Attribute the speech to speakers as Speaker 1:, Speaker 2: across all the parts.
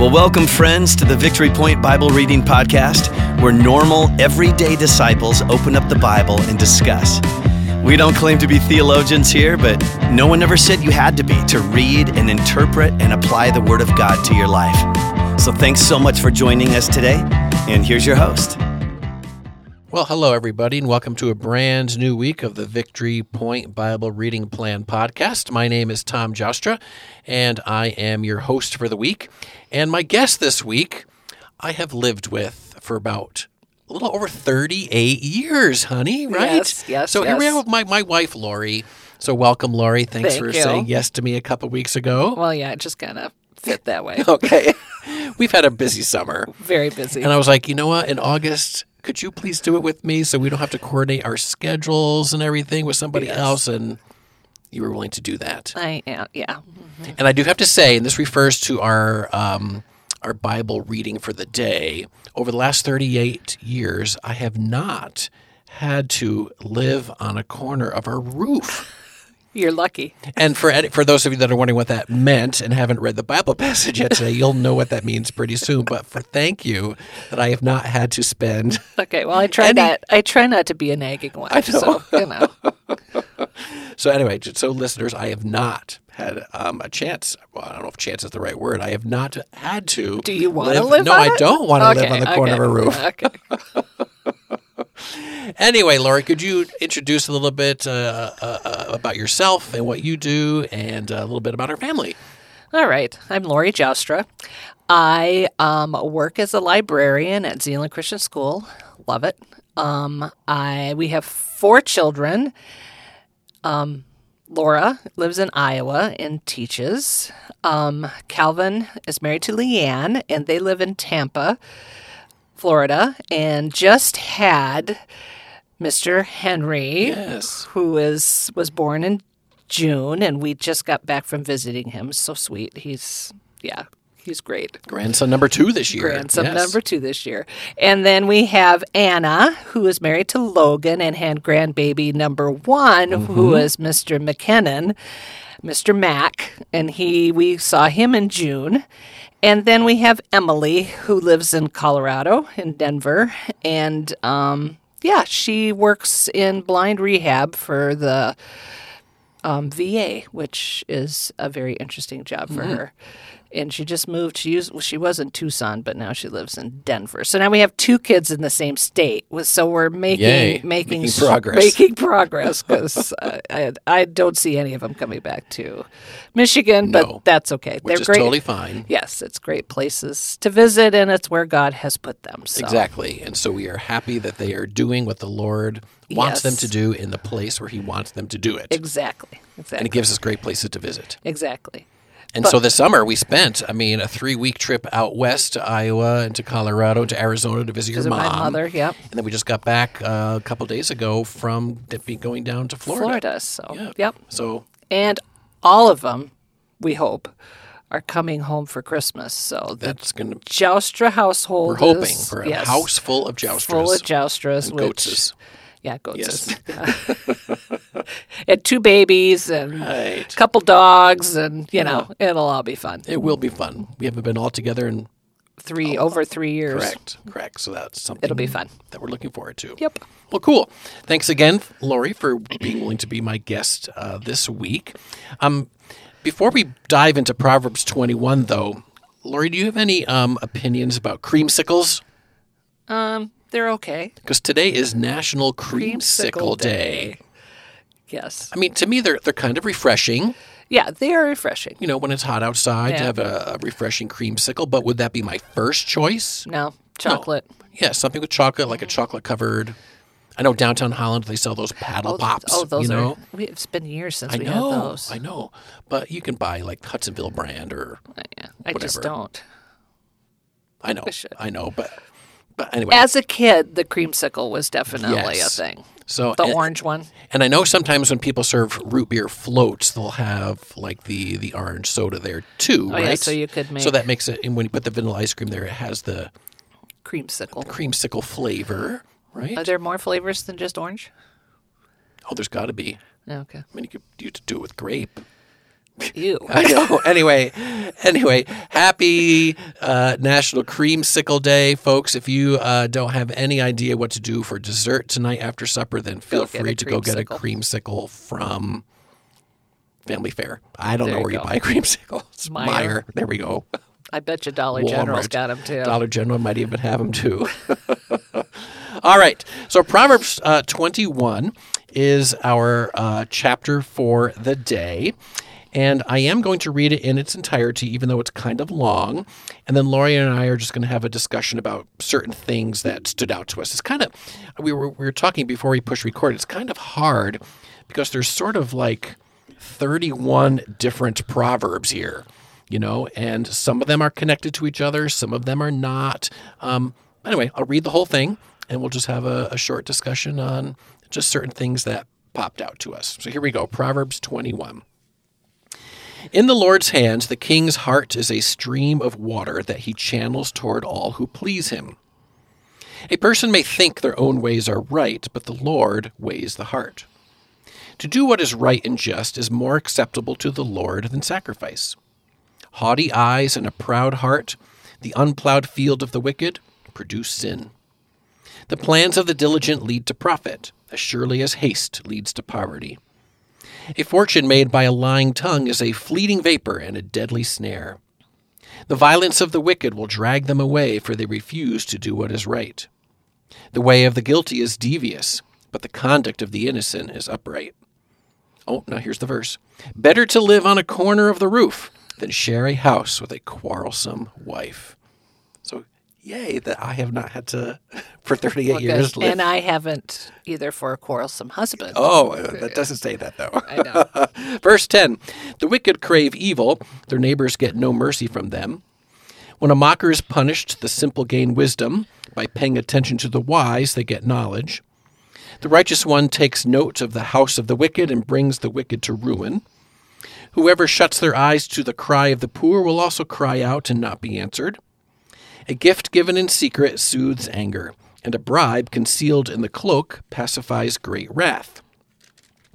Speaker 1: Well, welcome, friends, to the Victory Point Bible Reading Podcast, where normal, everyday disciples open up the Bible and discuss. We don't claim to be theologians here, but no one ever said you had to be to read and interpret and apply the Word of God to your life. So thanks so much for joining us today, and here's your host.
Speaker 2: Well, hello, everybody, and welcome to a brand new week of the Victory Point Bible Reading Plan podcast. My name is Tom Joustra, and I am your host for the week. And my guest this week, I have lived with for about a little over 38 years, honey, right?
Speaker 3: Yes, yes,
Speaker 2: So here we
Speaker 3: yes.
Speaker 2: have my, my wife, Laurie. So welcome, Laurie. Thanks
Speaker 3: Thank
Speaker 2: for
Speaker 3: you.
Speaker 2: saying yes to me a couple weeks ago.
Speaker 3: Well, yeah, it just kind of fit that way.
Speaker 2: Okay. We've had a busy summer.
Speaker 3: Very busy.
Speaker 2: And I was like, you know what? In August, could you please do it with me so we don't have to coordinate our schedules and everything with somebody
Speaker 3: Yes.
Speaker 2: else? And you were willing to do that.
Speaker 3: I am, yeah.
Speaker 2: And I do have to say, and this refers to our um, our Bible reading for the day. Over the last 38 years, I have not had to live on a corner of a roof.
Speaker 3: You're lucky.
Speaker 2: And for for those of you that are wondering what that meant and haven't read the Bible passage yet today, you'll know what that means pretty soon. But for thank you that I have not had to spend
Speaker 3: Okay, well, I try
Speaker 2: Any-
Speaker 3: not. I try not to be a nagging wife.
Speaker 2: know.
Speaker 3: So you know,
Speaker 2: So anyway, so listeners, I have not had um, a chance. Well, I don't know if chance is the right word. I have not had to.
Speaker 3: do you want to live?
Speaker 2: No, I
Speaker 3: it?
Speaker 2: don't want to live on the corner
Speaker 3: okay,
Speaker 2: of a roof.
Speaker 3: Okay.
Speaker 2: Anyway, Laurie, could you introduce a little bit uh, uh, uh, about yourself and what you do, and a little bit about our family?
Speaker 3: All right. I'm Laurie Joustra. I um, work as a librarian at Zeeland Christian School. Love it. Um, I we have four children. Um, Laura lives in Iowa and teaches. Um, Calvin is married to Leanne, and they live in Tampa, Florida, and just had Mr. Henry
Speaker 2: Yes.
Speaker 3: who is was born in June, and we just got back from visiting him. So sweet. He's yeah, he's great.
Speaker 2: Grandson number two this year.
Speaker 3: Grandson
Speaker 2: Yes.
Speaker 3: number two this year, and then we have Anna, who is married to Logan and had grandbaby number one,
Speaker 2: Mm-hmm.
Speaker 3: who is Mr. McKinnon, Mr. Mack, and he we saw him in June. And then we have Emily, who lives in Colorado, in Denver. And um, yeah, she works in blind rehab for the um, VA, which is a very interesting job for
Speaker 2: Mm-hmm.
Speaker 3: her. And she just moved. She used, well, she was in Tucson, but now she lives in Denver. So now we have two kids in the same state. So we're making
Speaker 2: Yay.
Speaker 3: making,
Speaker 2: Making progress.
Speaker 3: making progress because I, I don't see any of them coming back to Michigan, but that's okay.
Speaker 2: Which
Speaker 3: They're
Speaker 2: is
Speaker 3: great.
Speaker 2: totally fine.
Speaker 3: Yes, it's great places to visit, and it's where God has put them. So.
Speaker 2: Exactly. And so we are happy that they are doing what the Lord wants them to do in the place where He wants them to do it.
Speaker 3: Exactly. Exactly.
Speaker 2: And it gives us great places to visit.
Speaker 3: exactly.
Speaker 2: And so this summer we spent, I mean, a three week trip out west to Iowa and to Colorado and to Arizona to visit your mom.
Speaker 3: my mother. Yep.
Speaker 2: And then we just got back uh, a couple days ago from going down to Florida.
Speaker 3: Florida. So
Speaker 2: Yeah.
Speaker 3: yep.
Speaker 2: So
Speaker 3: And all of them, we hope, are coming home for Christmas. So
Speaker 2: that's going to,
Speaker 3: Joustra household
Speaker 2: we're hoping for a
Speaker 3: yes,
Speaker 2: house full of jousters.
Speaker 3: full of Joustras.
Speaker 2: and
Speaker 3: which,
Speaker 2: goatses.
Speaker 3: Yeah, goats.
Speaker 2: Yes.
Speaker 3: and two babies and a couple dogs, and you know, it'll all be fun.
Speaker 2: It will be fun. We haven't been all together in
Speaker 3: Three over three years.
Speaker 2: correct, correct. So that's something
Speaker 3: It'll be fun.
Speaker 2: that we're looking forward to.
Speaker 3: Yep.
Speaker 2: Well, cool. Thanks again, Laurie, for being willing to be my guest uh, this week. Um, before we dive into Proverbs 21, though, Laurie, do you have any um, opinions about creamsicles?
Speaker 3: Um, they're okay.
Speaker 2: Because today is National Creamsicle, Day.
Speaker 3: Yes.
Speaker 2: I mean, to me, they're they're kind of refreshing.
Speaker 3: Yeah, they are refreshing.
Speaker 2: You know, when it's hot outside, to have a, a refreshing creamsicle. But would that be my first choice?
Speaker 3: No, chocolate.
Speaker 2: Yeah, something with chocolate, like a chocolate covered. I know downtown Holland they sell those paddle oh, pops.
Speaker 3: Oh, those
Speaker 2: you know?
Speaker 3: are. It's been years since
Speaker 2: I
Speaker 3: we
Speaker 2: know,
Speaker 3: had those.
Speaker 2: I know, but you can buy like Hudsonville brand or uh,
Speaker 3: yeah, I just don't.
Speaker 2: I know,
Speaker 3: should.
Speaker 2: I know, but but anyway.
Speaker 3: As a kid, the creamsicle was definitely
Speaker 2: Yes.
Speaker 3: a thing.
Speaker 2: so
Speaker 3: The
Speaker 2: and,
Speaker 3: orange one.
Speaker 2: and I know sometimes when people serve root beer floats, they'll have like the the orange soda there too,
Speaker 3: Oh,
Speaker 2: right?
Speaker 3: yeah, so you could make.
Speaker 2: so that makes it. And when you put the vanilla ice cream there, it has the
Speaker 3: Creamsicle.
Speaker 2: creamsicle flavor, right?
Speaker 3: Are there more flavors than just orange?
Speaker 2: oh, there's got to be.
Speaker 3: Okay.
Speaker 2: I mean, you could you could do it with grape.
Speaker 3: Ew.
Speaker 2: I know. Anyway, anyway, happy uh, National Creamsicle Day, folks. If you uh, don't have any idea what to do for dessert tonight after supper, then feel
Speaker 3: get
Speaker 2: free to go get a
Speaker 3: creamsicle.
Speaker 2: from Family Fare. I don't
Speaker 3: There
Speaker 2: know
Speaker 3: you
Speaker 2: where you
Speaker 3: go.
Speaker 2: buy creamsicles.
Speaker 3: Meijer.
Speaker 2: There we go.
Speaker 3: I bet you Dollar General's
Speaker 2: Walmart.
Speaker 3: got them too.
Speaker 2: Dollar General might even have them too. All right. So Proverbs uh, 21 is our uh, chapter for the day. And I am going to read it in its entirety, even though it's kind of long. And then Laurie and I are just going to have a discussion about certain things that stood out to us. It's kind of, we were, we were talking before we push record, it's kind of hard because there's sort of like 31 different proverbs here you know, and some of them are connected to each other, some of them are not. Um, anyway, I'll read the whole thing and we'll just have a, a short discussion on just certain things that popped out to us. So here we go Proverbs 21. In the Lord's hands, the king's heart is a stream of water that he channels toward all who please him. A person may think their own ways are right, but the Lord weighs the heart. To do what is right and just is more acceptable to the Lord than sacrifice haughty eyes and a proud heart, the unplowed field of the wicked, produce sin. The plans of the diligent lead to profit, as surely as haste leads to poverty. A fortune made by a lying tongue is a fleeting vapor and a deadly snare. The violence of the wicked will drag them away, for they refuse to do what is right. The way of the guilty is devious, but the conduct of the innocent is upright. Oh, now here's the verse. Better to live on a corner of the roof than share a house with a quarrelsome wife. Yay that I have not had to, for 38
Speaker 3: Well,
Speaker 2: years, live.
Speaker 3: And I haven't either for a quarrelsome husband.
Speaker 2: oh, uh, that doesn't say that though.
Speaker 3: I know.
Speaker 2: Verse 10 The wicked crave evil, their neighbors get no mercy from them. When a mocker is punished, the simple gain wisdom. By paying attention to the wise, they get knowledge. The righteous one takes note of the house of the wicked and brings the wicked to ruin. Whoever shuts their eyes to the cry of the poor will also cry out and not be answered. A gift given in secret soothes anger, and a bribe concealed in the cloak pacifies great wrath.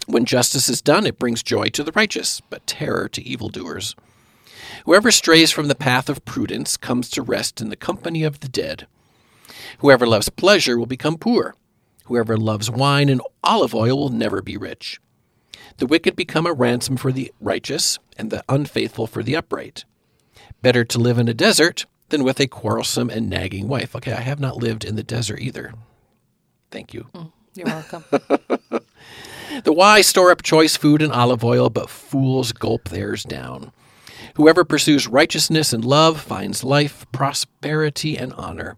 Speaker 2: When justice is done, it brings joy to the righteous, but terror to evildoers. Whoever strays from the path of prudence comes to rest in the company of the dead. Whoever loves pleasure will become poor. Whoever loves wine and olive oil will never be rich. The wicked become a ransom for the righteous, and the unfaithful for the upright. Better to live in a desert than with a quarrelsome and nagging wife. Okay, I have not lived in the desert either. Thank you.
Speaker 3: Mm, you're welcome.
Speaker 2: The wise store up choice food and olive oil, but fools gulp theirs down. Whoever pursues righteousness and love finds life, prosperity, and honor.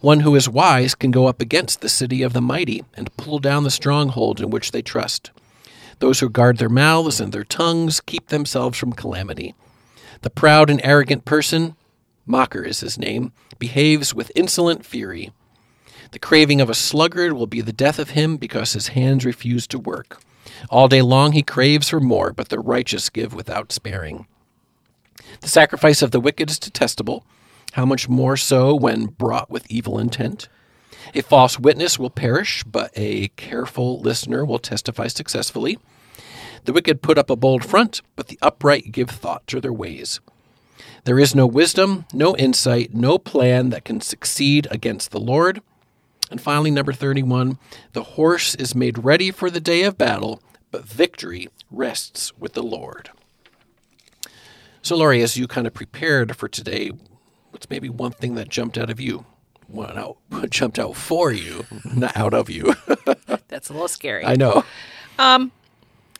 Speaker 2: One who is wise can go up against the city of the mighty and pull down the stronghold in which they trust. Those who guard their mouths and their tongues keep themselves from calamity. The proud and arrogant person, Mocker is his name, behaves with insolent fury. The craving of a sluggard will be the death of him because his hands refuse to work. All day long he craves for more, but the righteous give without sparing. The sacrifice of the wicked is detestable. How much more so when brought with evil intent? A false witness will perish, but a careful listener will testify successfully. The wicked put up a bold front, but the upright give thought to their ways. There is no wisdom, no insight, no plan that can succeed against the Lord. And finally, number 31 the horse is made ready for the day of battle, but victory rests with the Lord. So, Laurie, as you kind of prepared for today, what's maybe one thing that jumped out of you? What out, jumped out for you, not out of you.
Speaker 3: That's a little scary.
Speaker 2: I know.
Speaker 3: Um,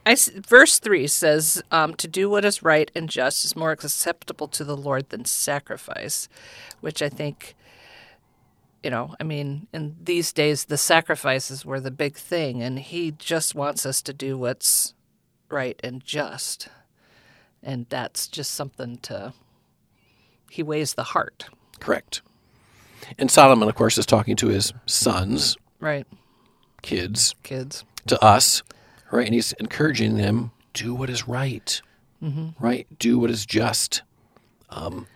Speaker 3: I verse 3 says, um, To do what is right and just is more acceptable to the Lord than sacrifice, which I think, you know, I mean, in these days, the sacrifices were the big thing, and He just wants us to do what's right and just. And that's just something to, He weighs the heart,
Speaker 2: Correct. And Solomon, of course, is talking to his sons,
Speaker 3: right,
Speaker 2: kids,
Speaker 3: kids?
Speaker 2: to us, right? And he's encouraging them do what is right, right? Do what is just. Um,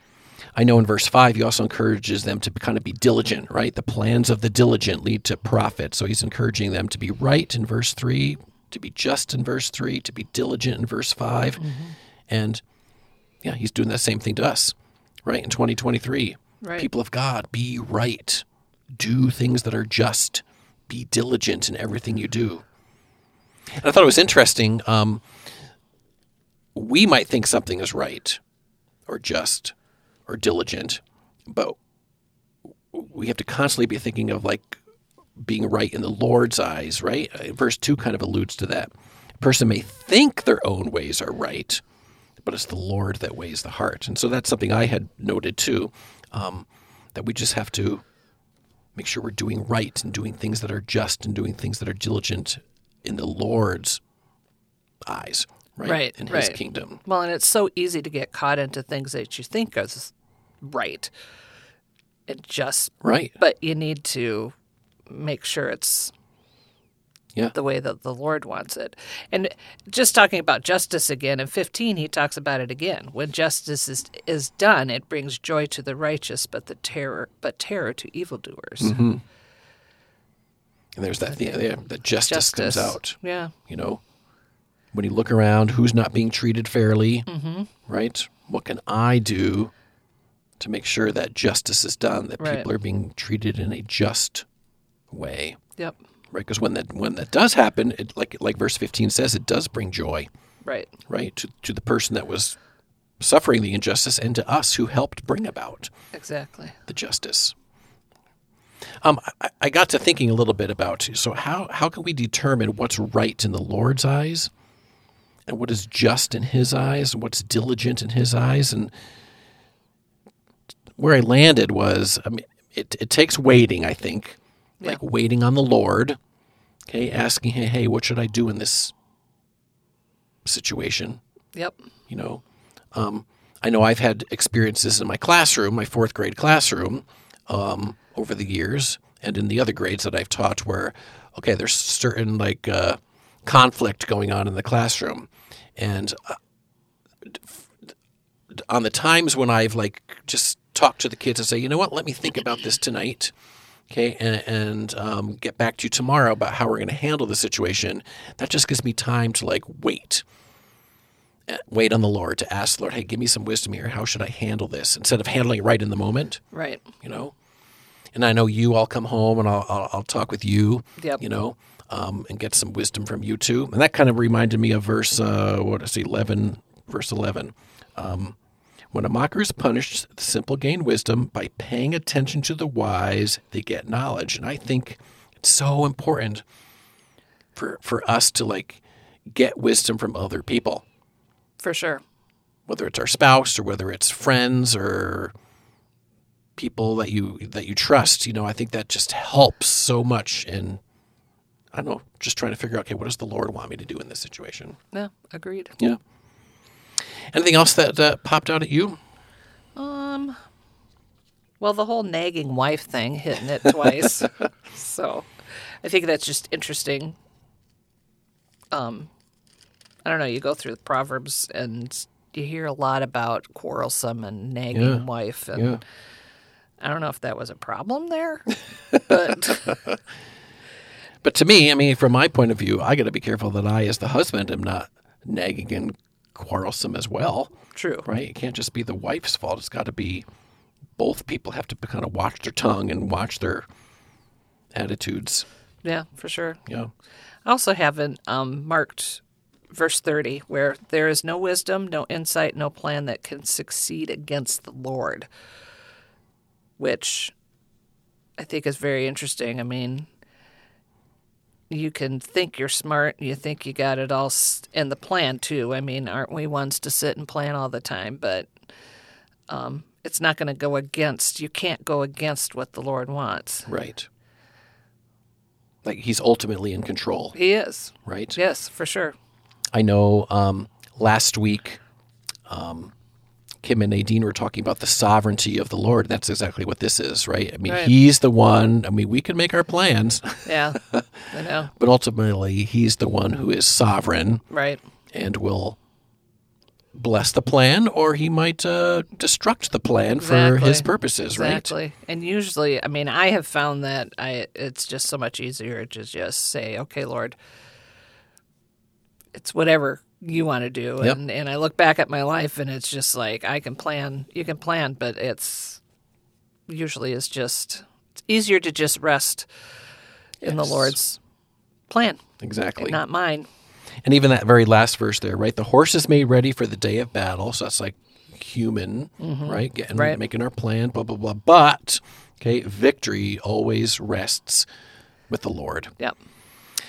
Speaker 2: I know in verse five, he also encourages them to kind of be diligent, right? The plans of the diligent lead to profit. So he's encouraging them to be right in verse three, to be just in verse three, to be diligent in verse 5 And yeah, he's doing that same thing to us, right? In 2023,
Speaker 3: Right.
Speaker 2: people of God, be right, do things that are just, be diligent in everything you do. And I thought it was interesting. Um, we might think something is right, or just, or diligent, but we have to constantly be thinking of like being right in the Lord's eyes, right? Uh, Verse 2 kind of alludes to that. A person may think their own ways are right, but it's the Lord that weighs the heart. And so that's something I had noted too, um, that we just have to make sure we're doing right and doing things that are just and doing things that are diligent in the Lord's eyes, right?
Speaker 3: Right,
Speaker 2: In His
Speaker 3: right.
Speaker 2: kingdom.
Speaker 3: Well, and it's so easy to get caught into things that you think is right. It just,
Speaker 2: Right.
Speaker 3: but you need to make sure it's
Speaker 2: Yeah.
Speaker 3: the way that the Lord wants it. And just talking about justice again, in 15, he talks about it again. When justice is, is done, it brings joy to the righteous, but the terror, but terror to evildoers.
Speaker 2: Mm-hmm. And there's that, yeah, yeah, that justice, comes out.
Speaker 3: Yeah.
Speaker 2: you know when you look around who's not being treated fairly
Speaker 3: Mm-hmm.
Speaker 2: right what can i do to make sure that justice is done that
Speaker 3: Right.
Speaker 2: people are being treated in a just way
Speaker 3: Yep.
Speaker 2: right because when that when that does happen it like like verse 15 says it does bring joy
Speaker 3: Right.
Speaker 2: right to, to the person that was suffering the injustice and to us who helped bring about
Speaker 3: Exactly.
Speaker 2: the justice. Um, I, I got to thinking a little bit about so how how can we determine what's right in the Lord's eyes, and what is just in His eyes, and what's diligent in His eyes, and where I landed was I mean it it takes waiting I think. Like waiting on the Lord, okay, asking hey hey what should I do in this situation,
Speaker 3: Yep.
Speaker 2: you know um, i know i've had experiences in my classroom my fourth grade classroom um, over the years. And in the other grades that i've taught where okay there's certain like uh, conflict going on in the classroom. And uh, on the times when i've like just talked to the kids and say you know what? Let me think about this tonight okay and, and um, get back to you tomorrow about how we're going to handle the situation that just gives me time to like wait wait on the Lord to ask the Lord, hey, give me some wisdom here. How should I handle this? Instead of handling it right in the moment,
Speaker 3: Right.
Speaker 2: you know? And I know you, I'll come home and I'll, I'll, I'll talk with you,
Speaker 3: Yep.
Speaker 2: you know, um, and get some wisdom from you too. And that kind of reminded me of verse, uh, what is it, 11, verse 11. Um, when a mocker is punished, the simple gain wisdom. By paying attention to the wise, they get knowledge. And I think it's so important for, for us to like get wisdom from other people
Speaker 3: For sure.
Speaker 2: whether it's our spouse or whether it's friends or people that you that you trust you know i think that just helps so much in i don't know just trying to figure out okay what does the lord want me to do in this situation
Speaker 3: Yeah. Agreed.
Speaker 2: yeah anything else that uh, popped out at you
Speaker 3: Um. Well, the whole nagging wife thing, hitting it twice. so, I think that's just interesting. Um, I don't know. You go through the proverbs and you hear a lot about quarrelsome and nagging
Speaker 2: Yeah.
Speaker 3: wife, and
Speaker 2: yeah
Speaker 3: I don't know if that was a problem there, but
Speaker 2: but to me i mean from my point of view i got to be careful that i as the husband am not nagging and quarrelsome as well
Speaker 3: true.
Speaker 2: right? It can't just be the wife's fault. It's got to be both people have to kind of watch their tongue and watch their attitudes.
Speaker 3: Yeah, for sure.
Speaker 2: Yeah.
Speaker 3: I also haven't um, marked verse 30, where there is no wisdom, no insight, no plan that can succeed against the Lord, which I think is very interesting. I mean, you can think you're smart, you think you got it all in the plan, too. I mean, aren't we ones to sit and plan all the time? But um, it's not going to go against, you can't go against what the Lord wants.
Speaker 2: Right. Like he's ultimately in control,
Speaker 3: He is.
Speaker 2: right?
Speaker 3: Yes, for sure.
Speaker 2: I know um, last week, um, Kim and Nadine were talking about the sovereignty of the Lord. That's exactly what this is, right? I mean,
Speaker 3: Right.
Speaker 2: He's the one. I mean, we can make our plans,
Speaker 3: Yeah, I know.
Speaker 2: but ultimately, He's the one who is sovereign
Speaker 3: Right.
Speaker 2: and will bless the plan, or He might uh, destruct the plan for His purposes, right?
Speaker 3: Exactly. And usually, I mean, I have found that I it's just so much easier to just say, "Okay, Lord, it's whatever you want to do.
Speaker 2: Yep.
Speaker 3: And and I look back at my life and it's just like I can plan, you can plan, but it's usually is just it's easier to just rest in the Lord's plan,
Speaker 2: Exactly.
Speaker 3: not mine.
Speaker 2: And even that very last verse there, right? The horse is made ready for the day of battle. So that's like human, mm-hmm. right? Getting
Speaker 3: Right.
Speaker 2: making our plan, blah blah blah. But okay, victory always rests with the Lord.
Speaker 3: Yep.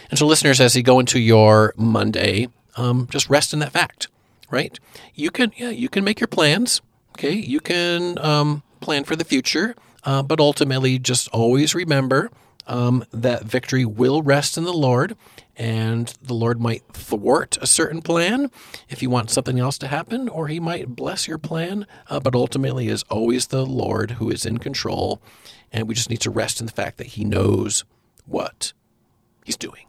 Speaker 2: And so, listeners, as you go into your Monday, um, just rest in that fact, right? You can, yeah, you can make your plans. Okay, you can um, plan for the future, uh, but ultimately, just always remember um, that victory will rest in the Lord, and the Lord might thwart a certain plan if you want something else to happen, or He might bless your plan. Uh, but ultimately, is always the Lord who is in control, and we just need to rest in the fact that He knows what He's doing.